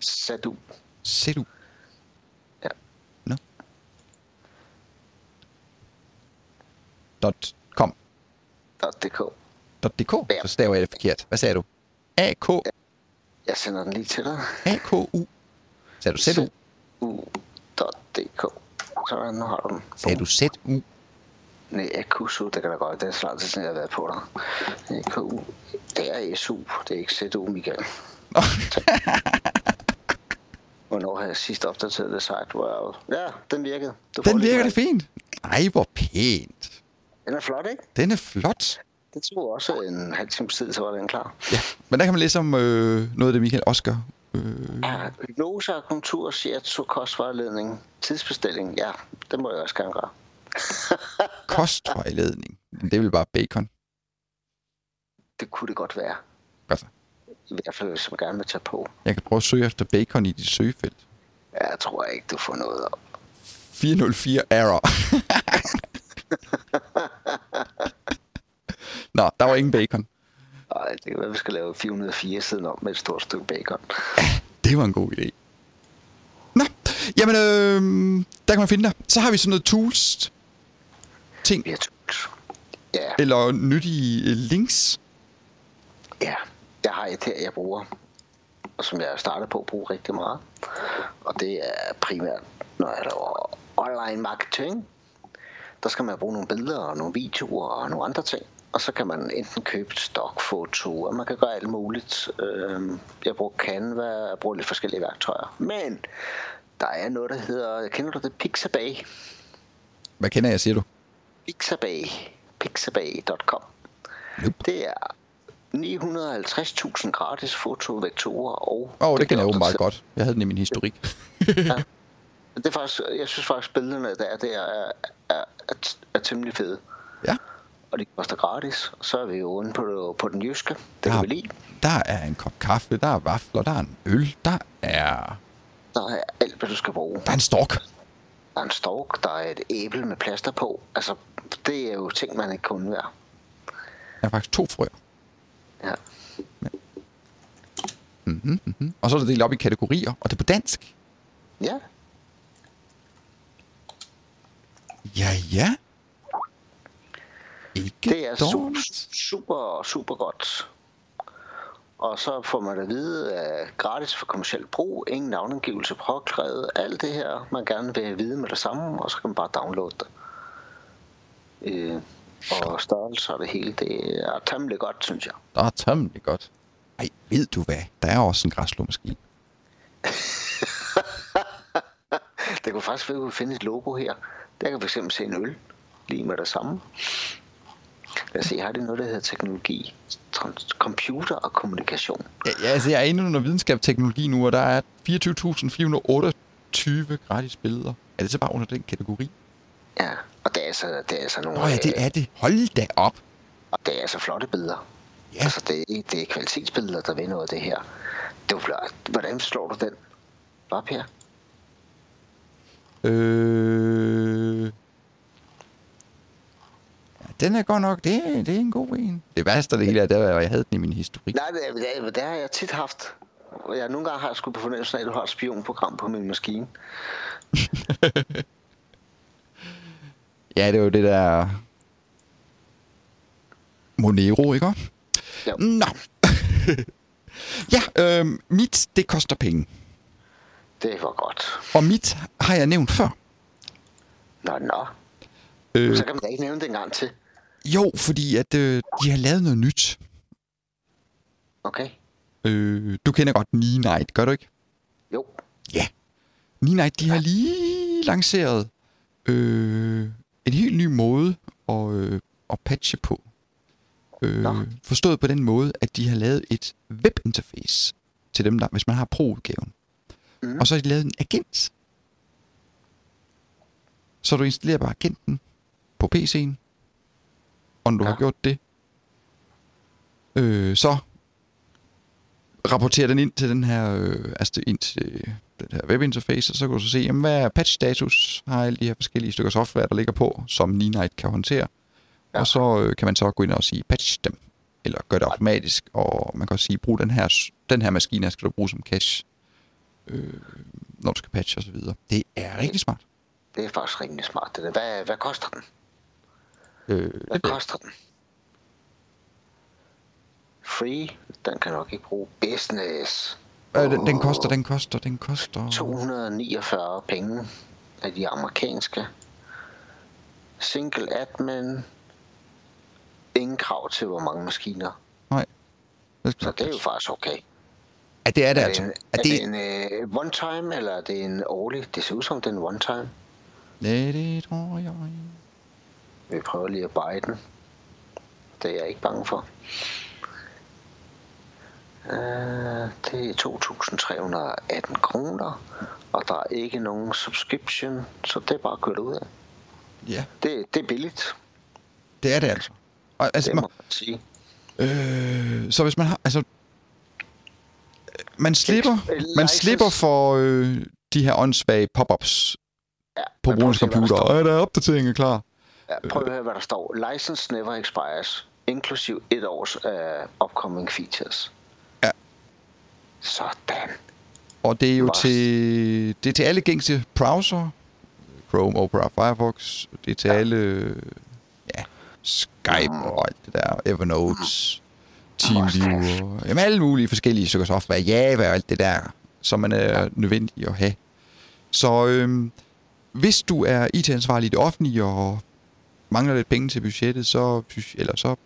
Sadu. Sedu. Ja. Nå. Dot com. .dk. Dot .dk. Ja. Så staver jeg det forkert. Hvad sagde du? AK. Jeg sender den lige til dig. AKU. Sagde du ZU? U.dk. Sådan, nu har du den. Sagde du ZU? Nej, AKUSU, det kan da godt. Det er så lang tid siden, jeg har været på dig. AKU. Det er SU. Det er ikke ZU, Michael. Nå. Hvornår har jeg sidst opdateret det site? Wow. Ja, den virkede. Du Den virker det fint. Ej, hvor pænt. Den er flot, ikke? Den er flot. Det tog også en halv times tid, så var den klar. Ja, men der kan man læse om øh, noget af det, Michael også gør. Øh, Ja, hypnose, akupunktur, shiatsu, kostvejledning, tidsbestilling. Ja, det må jeg også gerne gøre. kostvejledning. Det er vel bare bacon. Det kunne det godt være. Godt så. I hvert fald, hvis man gerne vil tage på. Jeg kan prøve at søge efter bacon i dit søgefelt. Jeg tror ikke, du får noget op. 404 error. Nå, der var ingen bacon. Ej, det kan være, vi skal lave 404 siden om med et stort stykke bacon. Det var en god idé. Nå, jamen, øh, der kan man finde dig. Så har vi sådan noget tools, ting, Virtuelt. Ja, eller nyttige øh, links. ja. Jeg har et her, jeg bruger, og som jeg starter på at bruge rigtig meget. Og det er primært, når jeg laver online marketing. Der skal man bruge nogle billeder og nogle videoer og nogle andre ting. Og så kan man enten købe et stokfoto, og man kan gøre alt muligt. Øhm, Jeg bruger Canva, jeg bruger lidt forskellige værktøjer. Men der er noget, der hedder, kender du det, Pixabay? Hvad kender jeg, siger du? Pixabay. Pixabay.com. Nope. Det er 950.000 gratis fotovektorer og... Åh, oh, det kender jeg åbenbart godt. Jeg havde den i min historik. Det er faktisk, jeg synes faktisk, billederne der, der er, er, er, er temmelig fede. Ja, Og de koster gratis. Så er vi jo inde på, på den jyske. Det Ja. kan vi lide. der er en kop kaffe, der er vafler, der er en øl, der er, Der er alt, hvad du skal bruge. der er en stork. Der er en stork, der er et æble med plaster på. Altså, det er jo ting, man ikke kunne være. Der er faktisk to frøer. Ja. Mm-hmm, mm-hmm. Og så er det delt op i kategorier, og det er på dansk. Ja, Ja, ja. Ikke det er super, dårligt. super, super godt. Og så får man at vide, at gratis for kommersiel brug, ingen navnangivelse påkrævet, alt det her, man gerne vil vide med det samme, og så kan man bare downloade det. Øh, og størrelse og det hele. Det er temmelig godt, synes jeg. Det er temmelig godt. Ej, ved du hvad? Der er også en græsslåmaskine. Det kunne faktisk være, at vi kunne finde et logo her. Der kan vi fx se en øl lige med det samme. Os se, har det noget, der hedder teknologi, computer og kommunikation. Ja, ja, altså jeg er inde under videnskab og teknologi nu, og der er 24.428 gratis billeder. Er det så bare under den kategori? Ja, og det er altså, det er altså nogle, Nå ja, det er det. Hold da op. og det er altså flotte billeder. Ja. Altså, det er, det er kvalitetsbilleder, der noget af det her. Det flot. Hvordan slår du den? Bare Per? Øh... Den er godt nok, det, er- det er en god en. Det værste af det hele er, der, hvor jeg havde den i min historik. Nej, det, er- det, er- det har jeg tit haft. Og jeg, nogle gange har jeg sgu på fornemmelsen af, at du har et spionprogram på min maskine. Ja, det var det der... Monero, ikke? Jo. Nå. ja, øh, mit, det koster penge. Det var godt. Og mit har jeg nævnt før. Nå, nå. Øh, Så kan man da ikke nævne det en gang til. Jo, fordi at øh, de har lavet noget nyt. Okay? Øh, du kender godt Knee Night, gør du ikke? Jo. Ja. Knee Night, de har lige lanceret øh, en helt ny måde at, øh, at patche på. Øh, Nå. forstået på den måde, at de har lavet et webinterface til dem, der, hvis man har pro-udgaven. Mhm. Og så har de lavet en agent. Så du installerer bare agenten på PC'en. Og når du Ja. har gjort det, øh, så rapporterer den ind til den her, øh, altså ind til den her webinterface, og så kan du så se, jamen, hvad er patch-status, har alle de her forskellige stykker software, der ligger på, som Night kan håndtere. Ja. Og så øh, kan man så gå ind og sige, patch dem, eller gør det automatisk, og man kan også sige, brug den her, den her maskine, skal du bruge som cache, øh, når du skal patche osv. Det er rigtig smart. Det er faktisk rimelig smart. Det der. Hvad, hvad koster den? Øh, Hvad det koster den? Free, den kan nok ikke bruge. Business, øh, den, den koster, den koster, den koster... 249 penge af de amerikanske. Single admin. Ingen krav til, hvor mange maskiner. Nej. Det Så det er jo faktisk okay. Ja, det er det Er altså. det en, Er er det, det en uh, one time, eller er det en årlig? Det ser ud som, det er en one time. Ja, det tror jeg. Vi prøver lige at den. Det er jeg ikke bange for. Uh, det er 2.318 kroner, og der er ikke nogen subscription, så det er bare kørt ud af. Ja, Det, det er billigt, det er det altså. Og, altså det man, må man sige. øh, så hvis man har... Altså, man slipper, man slipper for øh, de her åndssvage pop-ups Ja, på brugerens computer. Og er der opdatering er klar? Ja, prøv at høre, hvad der står. License never expires, inklusiv et års uh, upcoming features. Ja. Sådan. Og det er jo til, det er til alle gængse browser. Chrome, Opera, Firefox. Det er til Ja. alle... Ja, Skype og alt det der. Evernote. TeamViewer. Jamen alle mulige forskellige stykker software. Java og alt det der, som man er nødvendig at have. Så øhm, hvis du er IT-ansvarlig i det offentlige og mangler lidt penge til budgettet, så, eller så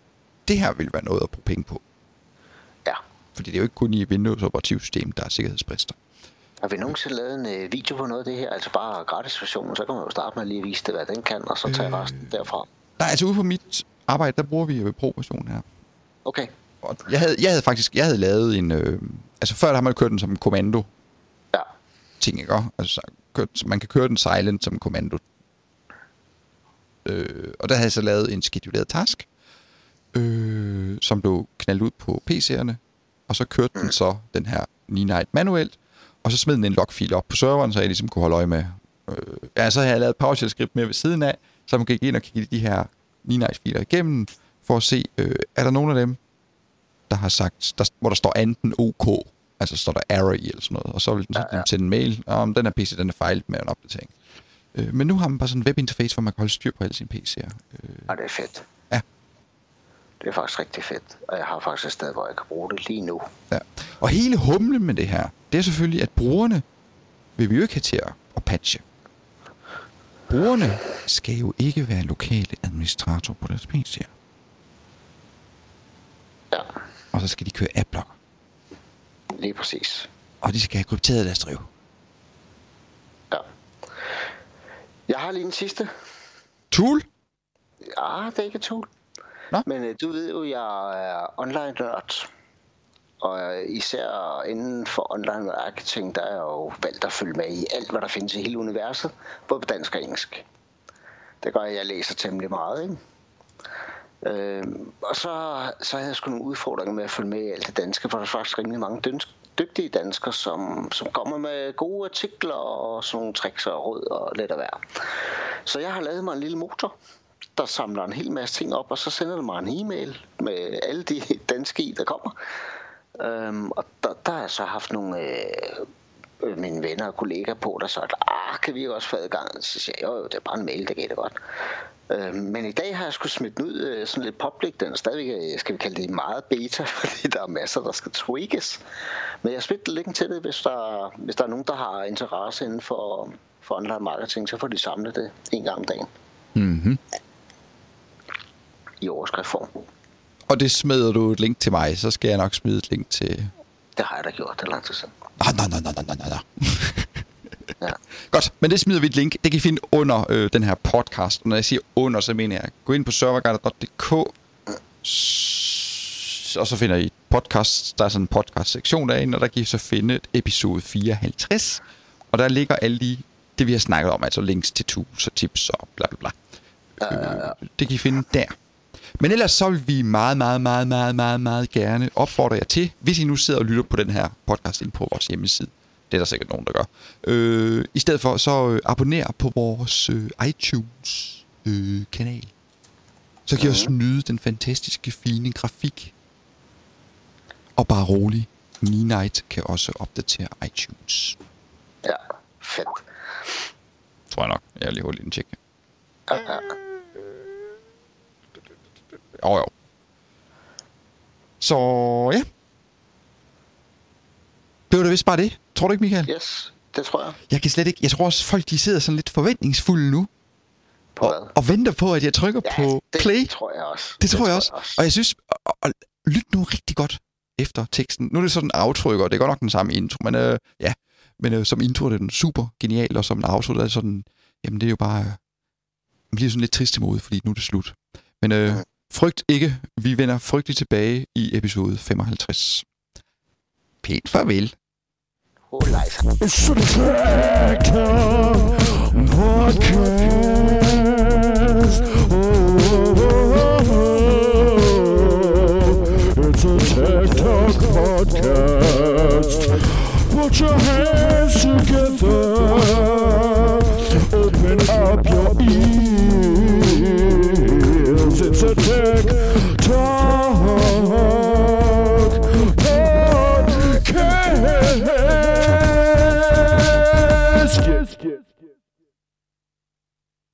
det her vil være noget at bruge penge på. Ja. Fordi det er jo ikke kun i Windows operativsystem, der er sikkerhedsbrister. Har vi nogensinde lavet en øh, video på noget af det her? Altså bare gratis version, så kan man jo starte med lige at vise det, hvad den kan, og så tage Øh. resten derfra. Nej, altså ude på mit arbejde, der bruger vi Pro-version her. Okay. Og jeg havde, jeg havde faktisk jeg havde lavet en... Øh, altså før der har man kørt den som kommando Ja. ting, ikke? Altså kørt, man kan køre den silent som kommando. Øh, og der havde jeg så lavet en skeduleret task, øh, som blev knaldet ud på PC'erne, og så kørte den så den her Night manuelt, og så smed den en logfil op på serveren, så jeg ligesom kunne holde øje med. Øh, ja, så havde jeg lavet PowerShell-skript med ved siden af, så man gik ind og kiggede de her Night-filer igennem, for at se, øh, er der nogen af dem, der har sagt, der, hvor der står enten OK, altså står der error i eller sådan noget, og så vil den så Ja, ja. sende en mail, om den her PC, den er fejlet med en opdatering. Øh, men nu har man bare sådan en webinterface, hvor man kan holde styr på alle sine PC'er. Øh, Og det er fedt. Ja. Det er faktisk rigtig fedt. Og jeg har faktisk et sted, hvor jeg kan bruge det lige nu. Ja. Og hele humlen med det her, det er selvfølgelig, at brugerne vil vi jo ikke have til at, at patche. Brugerne skal jo ikke være lokale administrator på deres PC. Ja, Og så skal de køre adblocker. lige præcis. Og de skal have krypteret deres driv. Ja. Jeg har lige en sidste. Tool? Ja, det er ikke tool. Nå. Men øh, du ved jo, jeg er online nørd. Og øh, især inden for online marketing, der er jeg jo valgt at følge med i alt, hvad der findes i hele universet. Både på dansk og engelsk. Det gør, at jeg læser temmelig meget, ikke? Øh, og så, så havde jeg sgu nogle udfordringer med at følge med i alt det danske, for der er faktisk rimelig mange døns- dygtige danskere, som, som kommer med gode artikler og sådan nogle tricks og råd og lidt af være. Så jeg har lavet mig en lille motor, der samler en hel masse ting op, og så sender det mig en e-mail med alle de danske i, der kommer. Øhm, og der, der har jeg så haft nogle øh, øh mine venner og kollegaer på, der så ah, kan vi også få adgang? Så siger jeg, jo, jo, det er bare en mail, det gælder det godt. Øh, men i dag har jeg skulle smidt den ud øh, sådan lidt public. Den er stadigvæk, øh, skal vi kalde det meget beta, fordi der er masser, der skal tweakes. Men jeg smidt linken til det, hvis der, hvis der er nogen, der har interesse inden for, for online marketing, så får de samlet det en gang om dagen Mhm. i overskriftform. Og det smider du et link til mig, så skal jeg nok smide et link til... Det har jeg da gjort, det er lang tid siden. Nej, nej, nej, nej, nej, nej. Ja. Godt, men det smider vi et link. Det kan I finde under øh, den her podcast. Og når jeg siger under, så mener jeg, gå ind på serverguide.dk, s- og så finder I podcast. Der er sådan en podcast-sektion derinde, og der kan I så finde episode 54. Og der ligger alle de, det, vi har snakket om, altså links til tools og tips og bla bla bla. Øh, det kan I finde der. Men ellers så vil vi meget, meget, meget, meget, meget, meget gerne opfordre jer til, hvis I nu sidder og lytter på den her podcast ind på vores hjemmeside. Det er der sikkert nogen, der gør. Øh, I stedet for, så øh, abonner på vores øh, iTunes-kanal. så kan I også nyde den fantastiske, fine grafik. Og bare rolig, Night kan også opdatere iTunes. Ja, fedt. Tror jeg nok. Jeg lige holde en tjek. Ja, ja. Jo, jo. Så ja. Det var da vist bare det. Tror du ikke, Michael? Yes, det tror jeg. Jeg kan slet ikke... Jeg tror også, folk de sidder sådan lidt forventningsfulde nu. På Og, og venter på, at jeg trykker Ja, på det play. tror jeg også. Det tror jeg også. Og jeg synes... Og, og lyt nu rigtig godt efter teksten. Nu er det sådan en og det er godt nok den samme intro, men øh, ja. Men øh, som intro er den super genial, og som en outro der er det sådan... Jamen det er jo bare... Øh, man bliver sådan lidt trist i modet, fordi nu er det slut. Men øh, frygt ikke. Vi vender frygteligt tilbage i episode 55. Pænt farvel. It's a Tractor Podcast. Oh, oh, oh, it's a Tech Talk Podcast. Put your hands together. Open up your ears. It's a Tech